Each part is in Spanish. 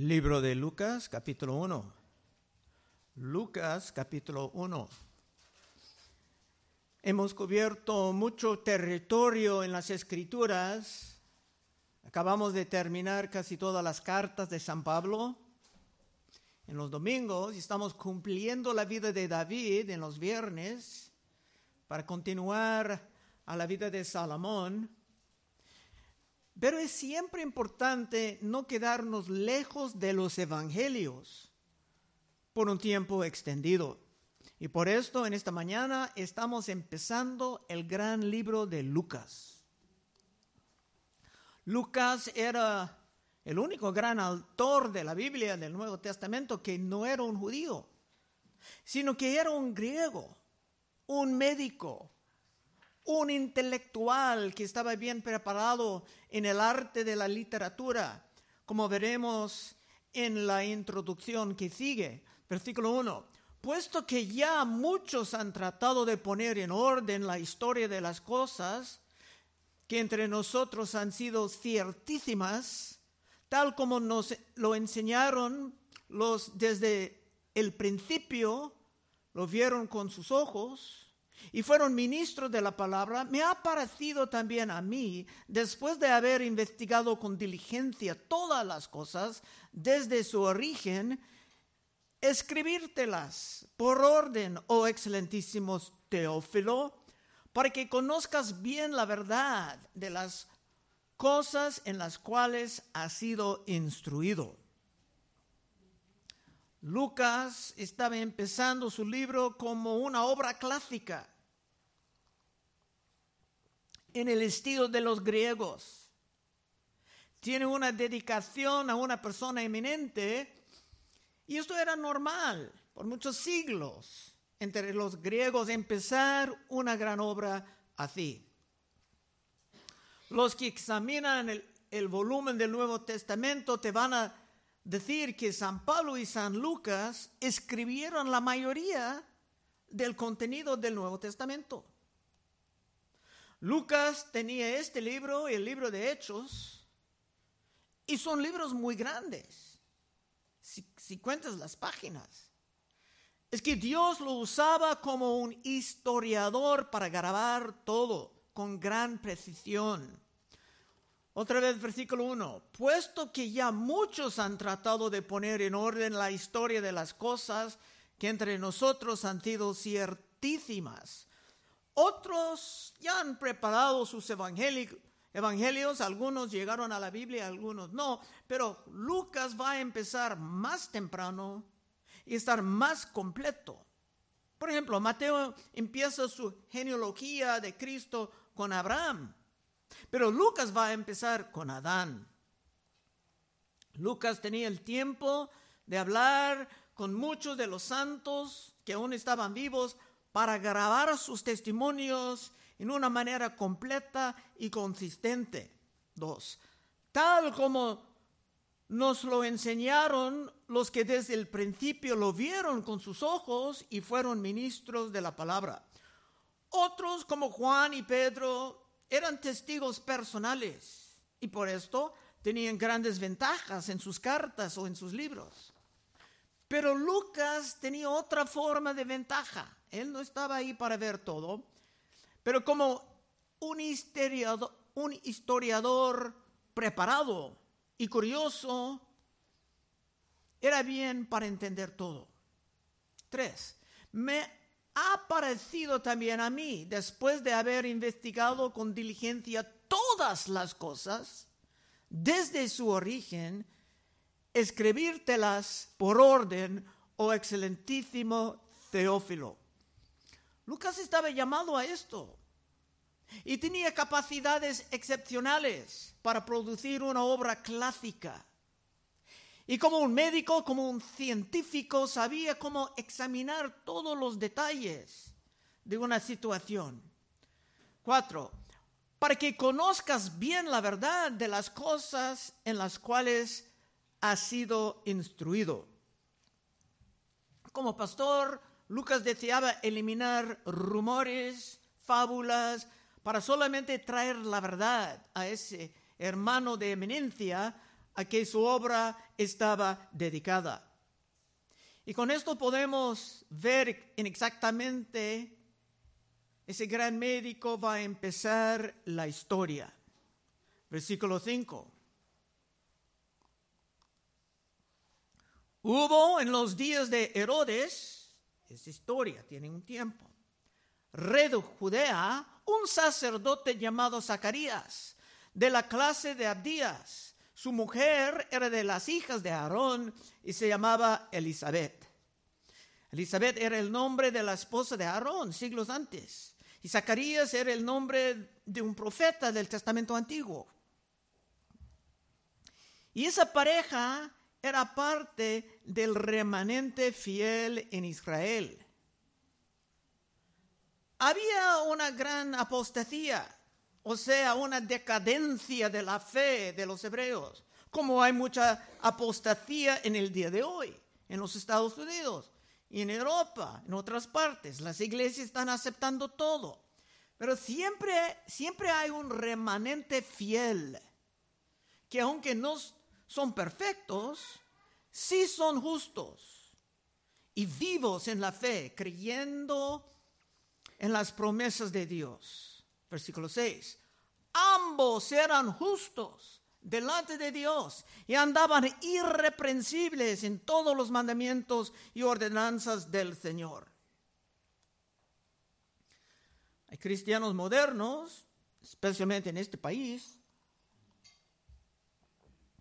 Libro de Lucas, capítulo 1. Lucas, capítulo 1. Hemos cubierto mucho territorio en las escrituras. Acabamos de terminar casi todas las cartas de San Pablo. En los domingos estamos cumpliendo la vida de David en los viernes para continuar a la vida de Salomón. Pero es siempre importante no quedarnos lejos de los evangelios por un tiempo extendido. Y por esto en esta mañana estamos empezando el gran libro de Lucas. Lucas era el único gran autor de la Biblia del Nuevo Testamento que no era un judío, sino que era un griego, un médico, un intelectual que estaba bien preparado en el arte de la literatura, como veremos en la introducción que sigue. Versículo 1. Puesto que ya muchos han tratado de poner en orden la historia de las cosas que entre nosotros han sido ciertísimas, tal como nos lo enseñaron los desde el principio, lo vieron con sus ojos, y fueron ministros de la palabra, me ha parecido también a mí, después de haber investigado con diligencia todas las cosas desde su origen, escribírtelas por orden, oh excelentísimos Teófilo, para que conozcas bien la verdad de las cosas en las cuales has sido instruido. Lucas estaba empezando su libro como una obra clásica en el estilo de los griegos. Tiene una dedicación a una persona eminente y esto era normal por muchos siglos entre los griegos empezar una gran obra así. Los que examinan el, el volumen del Nuevo Testamento te van a decir que San Pablo y San Lucas escribieron la mayoría del contenido del Nuevo Testamento. Lucas tenía este libro y el libro de Hechos, y son libros muy grandes, si, cuentas las páginas. Es que Dios lo usaba como un historiador para grabar todo con gran precisión. Otra vez, versículo 1. Puesto que ya muchos han tratado de poner en orden la historia de las cosas que entre nosotros han sido ciertísimas otros ya han preparado sus evangelios, algunos llegaron a la Biblia, algunos no, pero Lucas va a empezar más temprano y estar más completo. Por ejemplo, Mateo empieza su genealogía de Cristo con Abraham, pero Lucas va a empezar con Adán. Lucas tenía el tiempo de hablar con muchos de los santos que aún estaban vivos para grabar sus testimonios en una manera completa y consistente. Dos, tal como nos lo enseñaron los que desde el principio lo vieron con sus ojos y fueron ministros de la palabra. Otros como Juan y Pedro eran testigos personales y por esto tenían grandes ventajas en sus cartas o en sus libros. Pero Lucas tenía otra forma de ventaja. Él no estaba ahí para ver todo, pero como un historiador, un historiador preparado y curioso, era bien para entender todo. Tres, me ha parecido también a mí, después de haber investigado con diligencia todas las cosas, desde su origen, escribírtelas por orden, oh excelentísimo Teófilo. Lucas estaba llamado a esto y tenía capacidades excepcionales para producir una obra clásica. Y como un médico, como un científico, sabía cómo examinar todos los detalles de una situación. Cuatro, para que conozcas bien la verdad de las cosas en las cuales has sido instruido. Como pastor, Lucas deseaba eliminar rumores, fábulas, para solamente traer la verdad a ese hermano de eminencia a que su obra estaba dedicada. Y con esto podemos ver en exactamente ese gran médico va a empezar la historia. Versículo 5. Hubo en los días de Herodes, es historia, tiene un tiempo, rey de Judea, un sacerdote llamado Zacarías, de la clase de Abdías. Su mujer era de las hijas de Aarón y se llamaba Elizabeth. Elizabeth era el nombre de la esposa de Aarón siglos antes. Y Zacarías era el nombre de un profeta del Testamento Antiguo. Y esa pareja era parte del remanente fiel en Israel. Había una gran apostasía, o sea, una decadencia de la fe de los hebreos, como hay mucha apostasía en el día de hoy en los Estados Unidos y en Europa, en otras partes. Las iglesias están aceptando todo, pero siempre, siempre hay un remanente fiel que aunque no son perfectos, sí son justos y vivos en la fe, creyendo en las promesas de Dios. Versículo 6. Ambos eran justos delante de Dios y andaban irreprensibles en todos los mandamientos y ordenanzas del Señor. Hay cristianos modernos, especialmente en este país,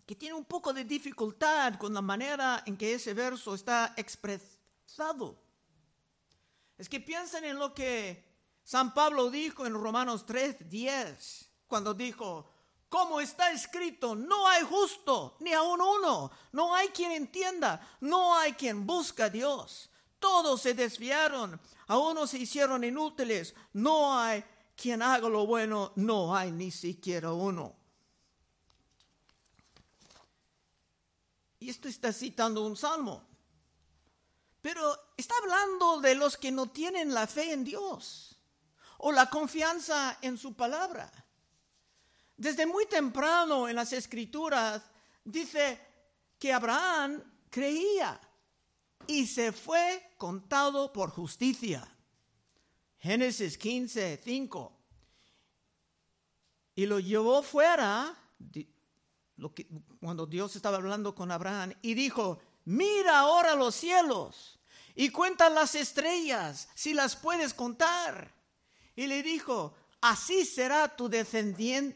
que tiene un poco de dificultad con la manera en que ese verso está expresado. Es que piensan en lo que San Pablo dijo en Romanos 3, 10, cuando dijo, como está escrito, no hay justo, ni aun uno, no hay quien entienda, no hay quien busca a Dios. Todos se desviaron, a unos se hicieron inútiles, no hay quien haga lo bueno, no hay ni siquiera uno. Y esto está citando un salmo. Pero está hablando de los que no tienen la fe en Dios o la confianza en su palabra. Desde muy temprano en las escrituras dice que Abraham creía y se fue contado por justicia. Génesis 15, 5. Y lo llevó fuera, cuando Dios estaba hablando con Abraham, y dijo, mira ahora los cielos y cuenta las estrellas, si las puedes contar. Y le dijo, así será tu descendencia,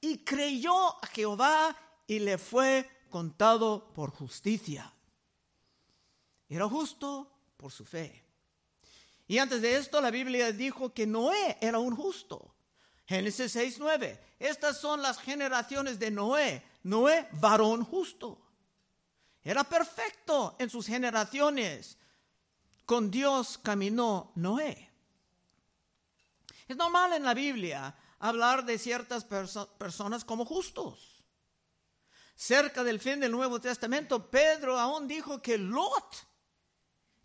y creyó a Jehová y le fue contado por justicia. Era justo por su fe. Y antes de esto la Biblia dijo que Noé era un justo. Génesis 6.9. Estas son las generaciones de Noé. Noé, varón justo. Era perfecto en sus generaciones. Con Dios caminó Noé. Es normal en la Biblia hablar de ciertas personas como justos. Cerca del fin del Nuevo Testamento, Pedro aún dijo que Lot,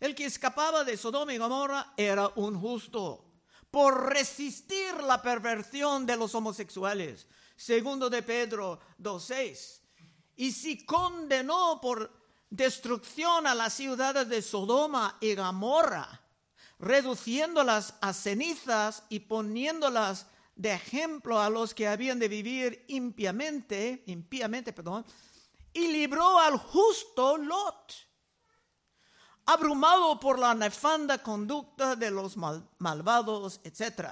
el que escapaba de Sodoma y Gomorra, era un justo por resistir la perversión de los homosexuales. Segundo de Pedro 2.6. Y si condenó por destrucción a las ciudades de Sodoma y Gomorra, reduciéndolas a cenizas y poniéndolas de ejemplo a los que habían de vivir impiamente, impíamente, perdón, y libró al justo Lot abrumado por la nefanda conducta de los malvados, etc.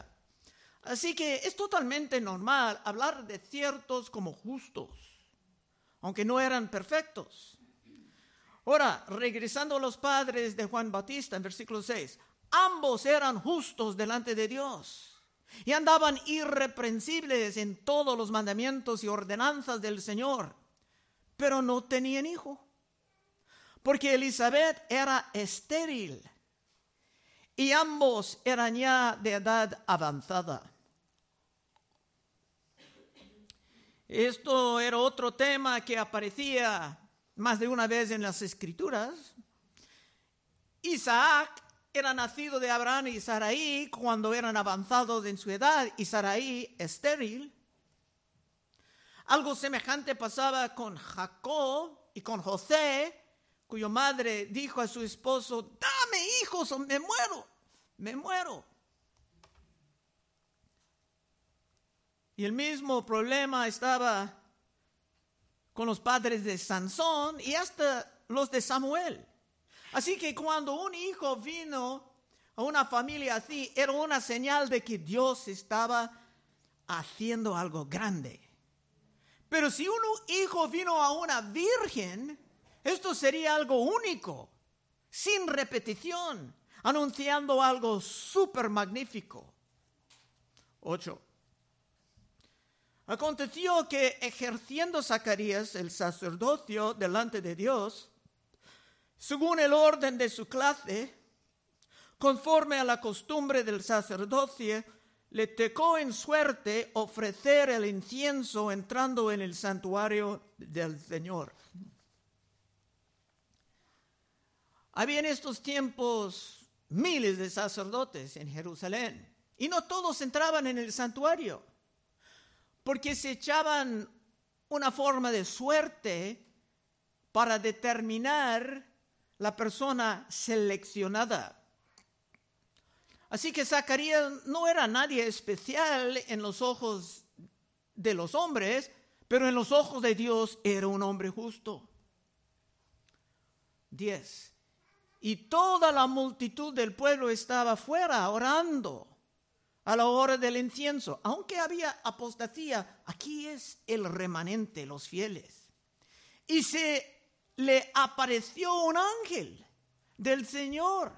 Así que es totalmente normal hablar de ciertos como justos, aunque no eran perfectos. Ahora, regresando a los padres de Juan Bautista en versículo 6, ambos eran justos delante de Dios y andaban irreprensibles en todos los mandamientos y ordenanzas del Señor, pero no tenían hijo porque Elizabeth era estéril y ambos eran ya de edad avanzada. Esto era otro tema que aparecía más de una vez en las escrituras. Isaac era nacido de Abraham y Sarai cuando eran avanzados en su edad y Sarai estéril. Algo semejante pasaba con Jacob y con José, cuya madre dijo a su esposo, dame hijos o me muero, me muero. Y el mismo problema estaba con los padres de Sansón y hasta los de Samuel. Así que cuando un hijo vino a una familia así, era una señal de que Dios estaba haciendo algo grande. Pero si un hijo vino a una virgen, esto sería algo único, sin repetición, anunciando algo súper magnífico. 8. Aconteció que ejerciendo Zacarías el sacerdocio delante de Dios, según el orden de su clase, conforme a la costumbre del sacerdocio, le tocó en suerte ofrecer el incienso entrando en el santuario del Señor. Había en estos tiempos miles de sacerdotes en Jerusalén y no todos entraban en el santuario porque se echaban una forma de suerte para determinar la persona seleccionada. Así que Zacarías no era nadie especial en los ojos de los hombres, pero en los ojos de Dios era un hombre justo. 10. Y toda la multitud del pueblo estaba fuera orando a la hora del incienso. Aunque había apostasía, aquí es el remanente, los fieles. Y se le apareció un ángel del Señor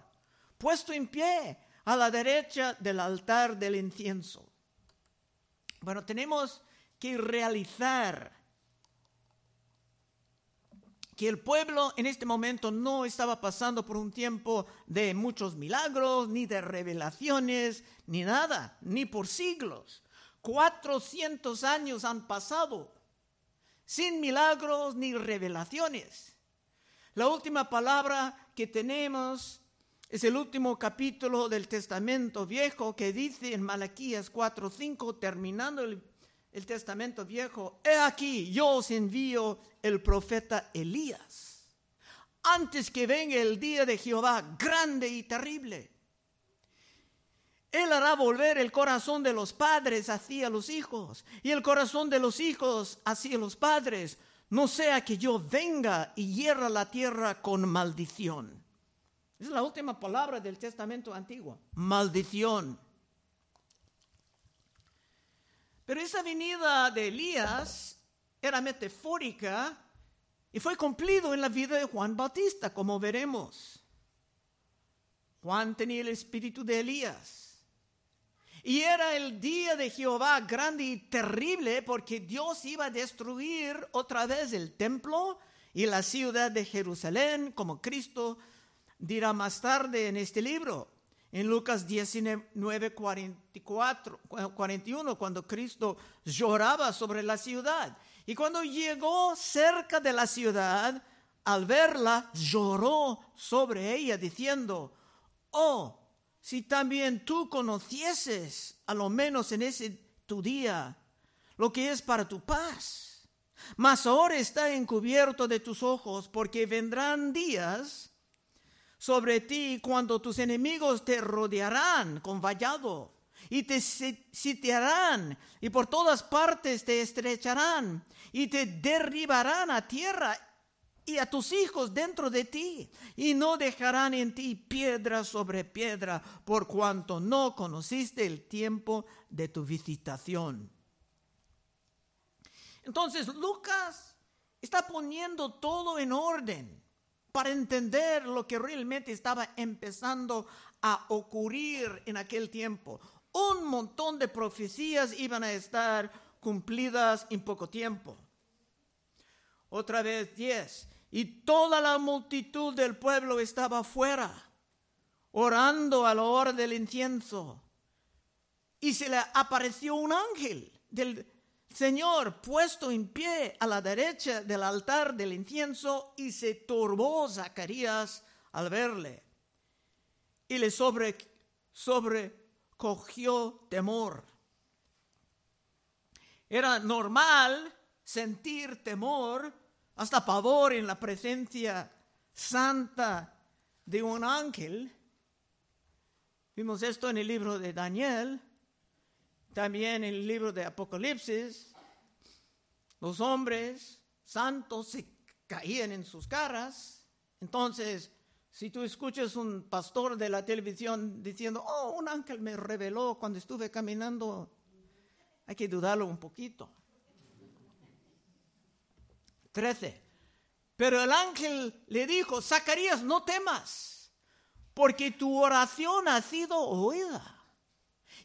puesto en pie a la derecha del altar del incienso. Bueno, tenemos que realizar que el pueblo en este momento no estaba pasando por un tiempo de muchos milagros, ni de revelaciones, ni nada, ni por siglos. Cuatrocientos años han pasado sin milagros ni revelaciones. La última palabra que tenemos es el último capítulo del Testamento Viejo que dice en Malaquías 4:5, terminando el, el, Testamento Viejo, he aquí, yo os envío el profeta Elías, antes que venga el día de Jehová grande y terrible. Él hará volver el corazón de los padres hacia los hijos y el corazón de los hijos hacia los padres, no sea que yo venga y hierra la tierra con maldición. Es la última palabra del Testamento Antiguo. Maldición. Pero esa venida de Elías era metafórica y fue cumplido en la vida de Juan Bautista, como veremos. Juan tenía el espíritu de Elías. Y era el día de Jehová grande y terrible porque Dios iba a destruir otra vez el templo y la ciudad de Jerusalén como Cristo dirá más tarde en este libro, en Lucas 19, 44, 41, cuando Cristo lloraba sobre la ciudad. Y cuando llegó cerca de la ciudad, al verla, lloró sobre ella, diciendo, oh, si también tú conocieses, a lo menos en ese tu día, lo que es para tu paz. Mas ahora está encubierto de tus ojos, porque vendrán días sobre ti cuando tus enemigos te rodearán con vallado y te sitiarán y por todas partes te estrecharán y te derribarán a tierra y a tus hijos dentro de ti y no dejarán en ti piedra sobre piedra por cuanto no conociste el tiempo de tu visitación. Entonces Lucas está poniendo todo en orden para entender lo que realmente estaba empezando a ocurrir en aquel tiempo. Un montón de profecías iban a estar cumplidas en poco tiempo. Otra vez diez. Y toda la multitud del pueblo estaba afuera, orando a la hora del incienso. Y se le apareció un ángel del, Señor puesto en pie a la derecha del altar del incienso y se turbó Zacarías al verle y le sobre, sobrecogió temor. Era normal sentir temor, hasta pavor en la presencia santa de un ángel. Vimos esto en el libro de Daniel, también en el libro de Apocalipsis. Los hombres santos se caían en sus caras. Entonces, si tú escuchas un pastor de la televisión diciendo, oh, un ángel me reveló cuando estuve caminando, hay que dudarlo un poquito. 13. Pero el ángel le dijo, Zacarías, no temas, porque tu oración ha sido oída.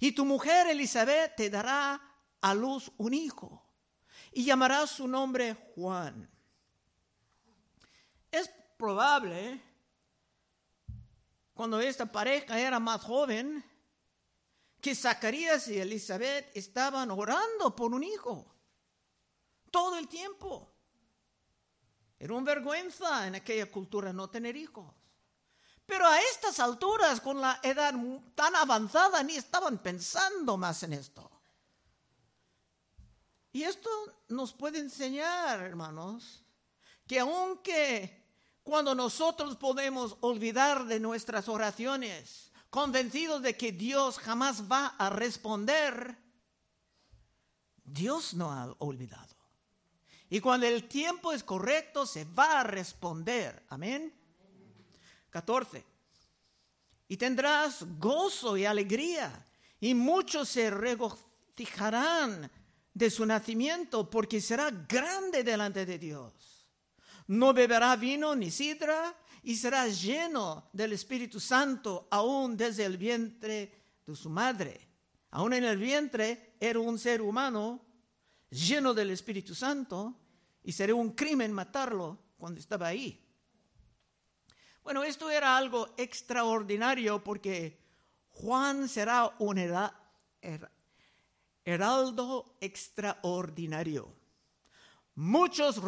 Y tu mujer Elizabeth te dará a luz un hijo y llamará su nombre Juan. Es probable, cuando esta pareja era más joven, que Zacarías y Elizabeth estaban orando por un hijo todo el tiempo. Era una vergüenza en aquella cultura no tener hijos. Pero a estas alturas, con la edad tan avanzada, ni estaban pensando más en esto. Y esto nos puede enseñar, hermanos, que aunque cuando nosotros podemos olvidar de nuestras oraciones, convencidos de que Dios jamás va a responder, Dios no ha olvidado. Y cuando el tiempo es correcto, se va a responder. Amén. 14. Y tendrás gozo y alegría, y muchos se regocijarán de su nacimiento, porque será grande delante de Dios. No beberá vino ni sidra, y será lleno del Espíritu Santo aún desde el vientre de su madre. Aún en el vientre era un ser humano lleno del Espíritu Santo, y sería un crimen matarlo cuando estaba ahí. Bueno, esto era algo extraordinario porque Juan será un heraldo extraordinario. Muchos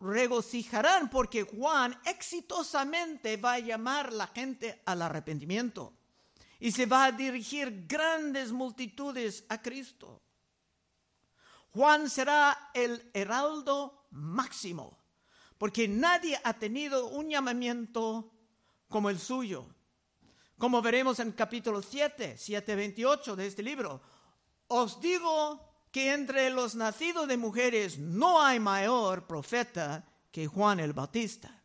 regocijarán porque Juan exitosamente va a llamar la gente al arrepentimiento y se va a dirigir grandes multitudes a Cristo. Juan será el heraldo máximo, porque nadie ha tenido un llamamiento como el suyo. Como veremos en capítulo 7, 7, 28 de este libro, os digo que entre los nacidos de mujeres no hay mayor profeta que Juan el Bautista.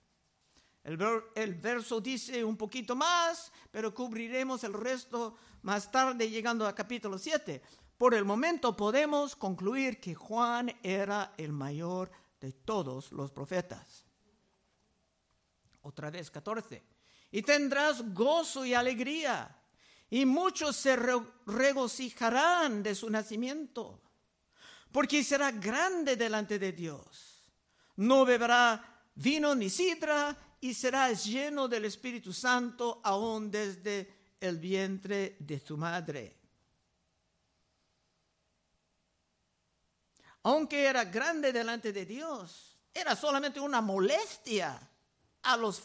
El, el, verso dice un poquito más, pero cubriremos el resto más tarde llegando a capítulo 7. Por el momento podemos concluir que Juan era el mayor de todos los profetas. Otra vez 14 y tendrás gozo y alegría, y muchos se regocijarán de su nacimiento, porque será grande delante de Dios. No beberá vino ni sidra, y será lleno del Espíritu Santo aún desde el vientre de su madre. Aunque era grande delante de Dios, era solamente una molestia a los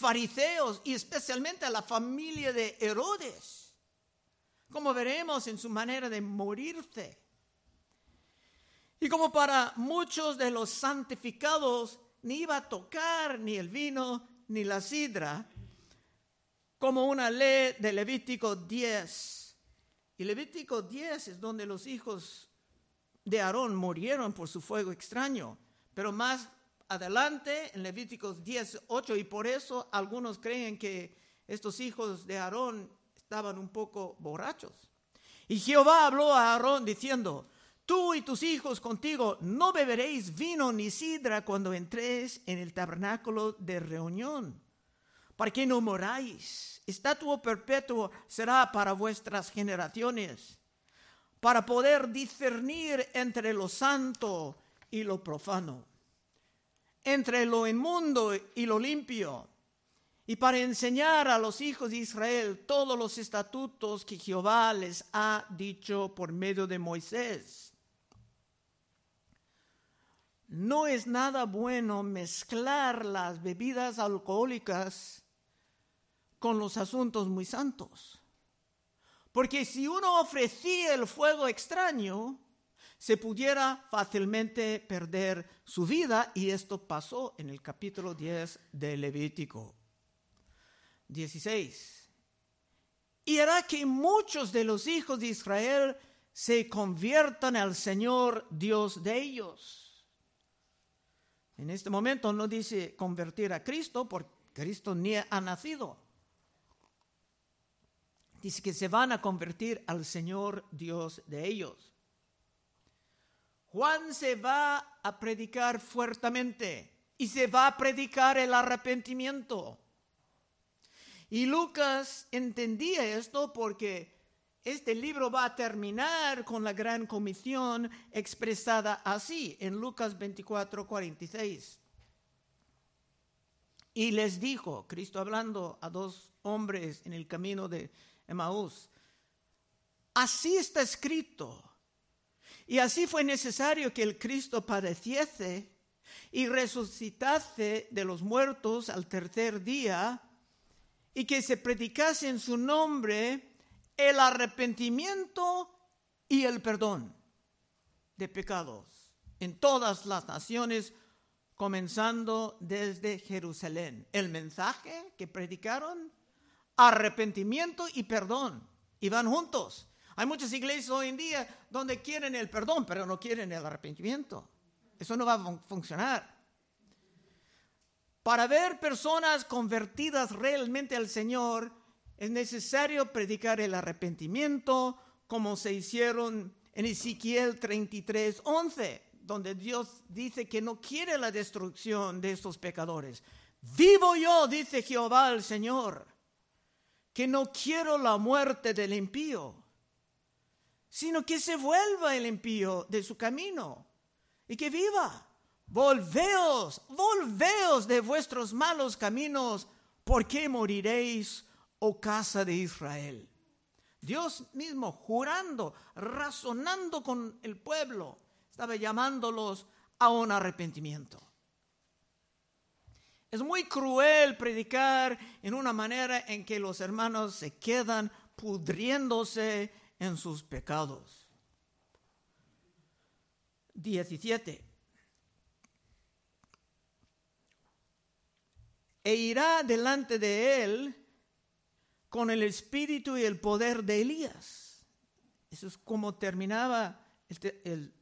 fariseos y especialmente a la familia de Herodes, como veremos en su manera de morirse. Y como para muchos de los santificados ni iba a tocar ni el vino ni la sidra, como una ley de Levítico 10. Y Levítico 10 es donde los hijos de Aarón murieron por su fuego extraño, pero más adelante en Levíticos 10, 8, y por eso algunos creen que estos hijos de Aarón estaban un poco borrachos. Y Jehová habló a Aarón diciendo, tú y tus hijos contigo no beberéis vino ni sidra cuando entréis en el tabernáculo de reunión, para que no moráis. Estatuo perpetuo será para vuestras generaciones, para poder discernir entre lo santo y lo profano entre lo inmundo y lo limpio, y para enseñar a los hijos de Israel todos los estatutos que Jehová les ha dicho por medio de Moisés. No es nada bueno mezclar las bebidas alcohólicas con los asuntos muy santos. Porque si uno ofrecía el fuego extraño, se pudiera fácilmente perder su vida y esto pasó en el capítulo 10 de Levítico 16. Y hará que muchos de los hijos de Israel se conviertan al Señor Dios de ellos. En este momento no dice convertir a Cristo porque Cristo ni ha nacido. Dice que se van a convertir al Señor Dios de ellos. Juan se va a predicar fuertemente y se va a predicar el arrepentimiento. Y Lucas entendía esto porque este libro va a terminar con la gran comisión expresada así en Lucas 24, 46. Y les dijo, Cristo hablando a dos hombres en el camino de Emaús, así está escrito y así fue necesario que el Cristo padeciese y resucitase de los muertos al tercer día y que se predicase en su nombre el arrepentimiento y el perdón de pecados en todas las naciones, comenzando desde Jerusalén. El mensaje que predicaron, arrepentimiento y perdón, iban juntos. Hay muchas iglesias hoy en día donde quieren el perdón, pero no quieren el arrepentimiento. Eso no va a funcionar. Para ver personas convertidas realmente al Señor, es necesario predicar el arrepentimiento, como se hicieron en Ezequiel 33, 11, donde Dios dice que no quiere la destrucción de estos pecadores. Vivo yo, dice Jehová el Señor, que no quiero la muerte del impío sino que se vuelva el impío de su camino y que viva. Volveos, volveos de vuestros malos caminos, porque moriréis, oh casa de Israel. Dios mismo jurando, razonando con el pueblo, estaba llamándolos a un arrepentimiento. Es muy cruel predicar en una manera en que los hermanos se quedan pudriéndose en sus pecados. 17. E irá delante de él con el espíritu y el poder de Elías. Eso es como terminaba el,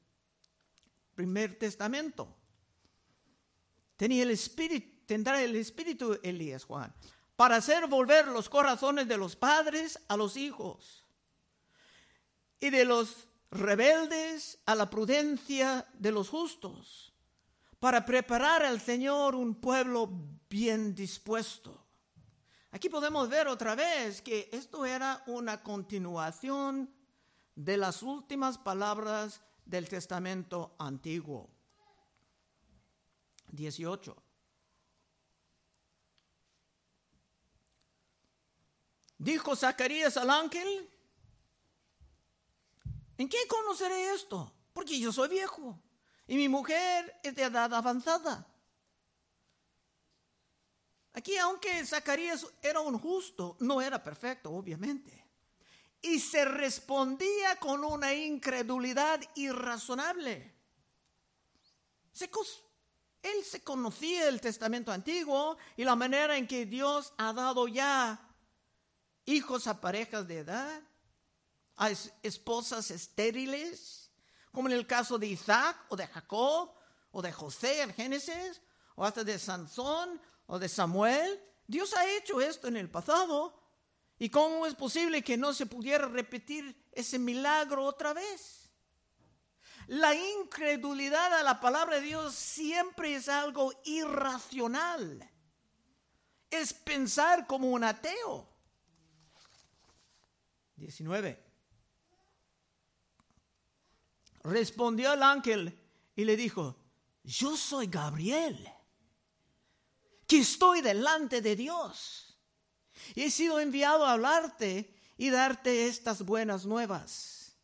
primer testamento. Tenía el espíritu, tendrá el espíritu Elías, Juan, para hacer volver los corazones de los padres a los hijos y de los rebeldes a la prudencia de los justos, para preparar al Señor un pueblo bien dispuesto. Aquí podemos ver otra vez que esto era una continuación de las últimas palabras del Testamento antiguo. 18. Dijo Zacarías al ángel, ¿En qué conoceré esto? Porque yo soy viejo y mi mujer es de edad avanzada. Aquí, aunque Zacarías era un justo, no era perfecto, obviamente. Y se respondía con una incredulidad irrazonable. él se conocía el Testamento antiguo y la manera en que Dios ha dado ya hijos a parejas de edad a esposas estériles, como en el caso de Isaac o de Jacob o de José en Génesis, o hasta de Sansón o de Samuel. Dios ha hecho esto en el pasado. ¿Y cómo es posible que no se pudiera repetir ese milagro otra vez? La incredulidad a la palabra de Dios siempre es algo irracional. Es pensar como un ateo. 19. Respondió el ángel y le dijo, yo soy Gabriel, que estoy delante de Dios. Y he sido enviado a hablarte y darte estas buenas nuevas.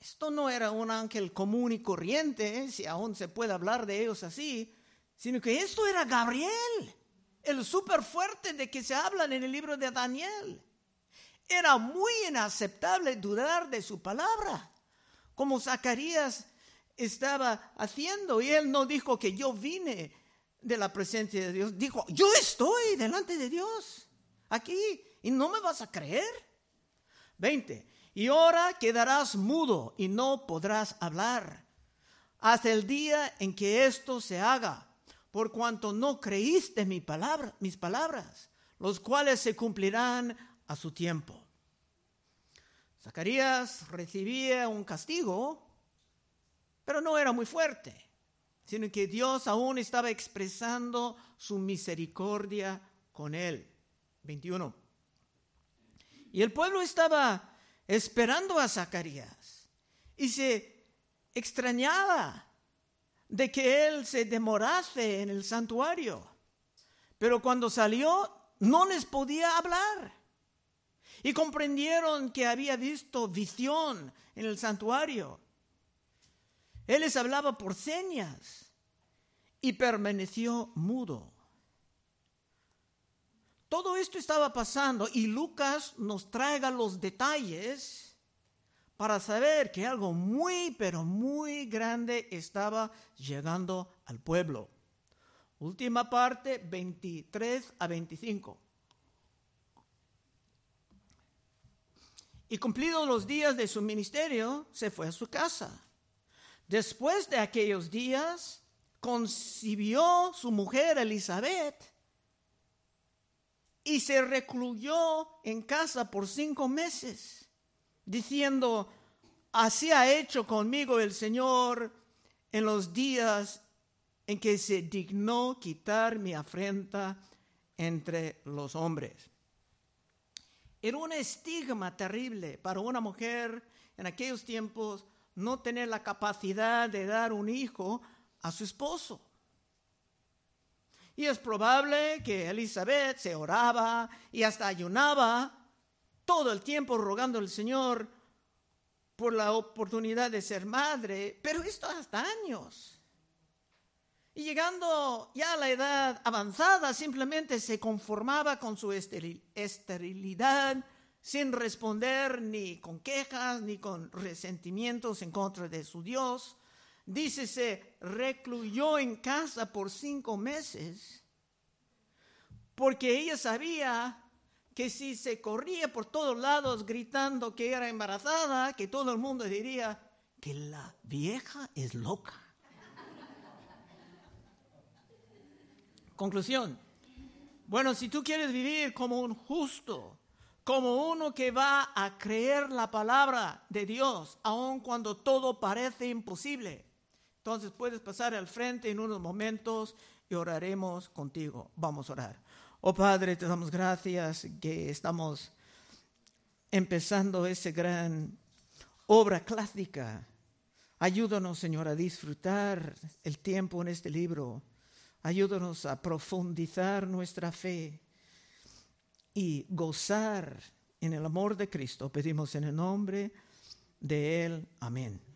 Esto no era un ángel común y corriente, si aún se puede hablar de ellos así, sino que esto era Gabriel, el súper fuerte de que se hablan en el libro de Daniel. Era muy inaceptable dudar de su palabra como Zacarías estaba haciendo. Y él no dijo que yo vine de la presencia de Dios. Dijo, yo estoy delante de Dios, aquí, y no me vas a creer. 20. Y ahora quedarás mudo y no podrás hablar hasta el día en que esto se haga, por cuanto no creíste mi palabra, mis palabras, los cuales se cumplirán a su tiempo. Zacarías recibía un castigo, pero no era muy fuerte, sino que Dios aún estaba expresando su misericordia con él. 21. Y el pueblo estaba esperando a Zacarías y se extrañaba de que él se demorase en el santuario. Pero cuando salió, no les podía hablar y comprendieron que había visto visión en el santuario. Él les hablaba por señas y permaneció mudo. Todo esto estaba pasando y Lucas nos traiga los detalles para saber que algo muy, pero muy grande estaba llegando al pueblo. Última parte, 23 a 25. Y cumplidos los días de su ministerio, se fue a su casa. Después de aquellos días, concibió su mujer Elizabeth y se recluyó en casa por cinco meses, diciendo, así ha hecho conmigo el Señor en los días en que se dignó quitar mi afrenta entre los hombres. Era un estigma terrible para una mujer en aquellos tiempos no tener la capacidad de dar un hijo a su esposo. Y es probable que Elizabeth se oraba y hasta ayunaba todo el tiempo rogando al Señor por la oportunidad de ser madre, pero esto hasta años. Y llegando ya a la edad avanzada, simplemente se conformaba con su esterilidad sin responder ni con quejas ni con resentimientos en contra de su Dios. Dice, se recluyó en casa por cinco meses porque ella sabía que si se corría por todos lados gritando que era embarazada, que todo el mundo diría que la vieja es loca. Conclusión. Bueno, si tú quieres vivir como un justo, como uno que va a creer la palabra de Dios, aun cuando todo parece imposible, entonces puedes pasar al frente en unos momentos y oraremos contigo. Vamos a orar. Oh Padre, te damos gracias que estamos empezando esa gran obra clásica. Ayúdanos, Señor, a disfrutar el tiempo en este libro Ayúdanos a profundizar nuestra fe y gozar en el amor de Cristo. Pedimos en el nombre de Él. Amén.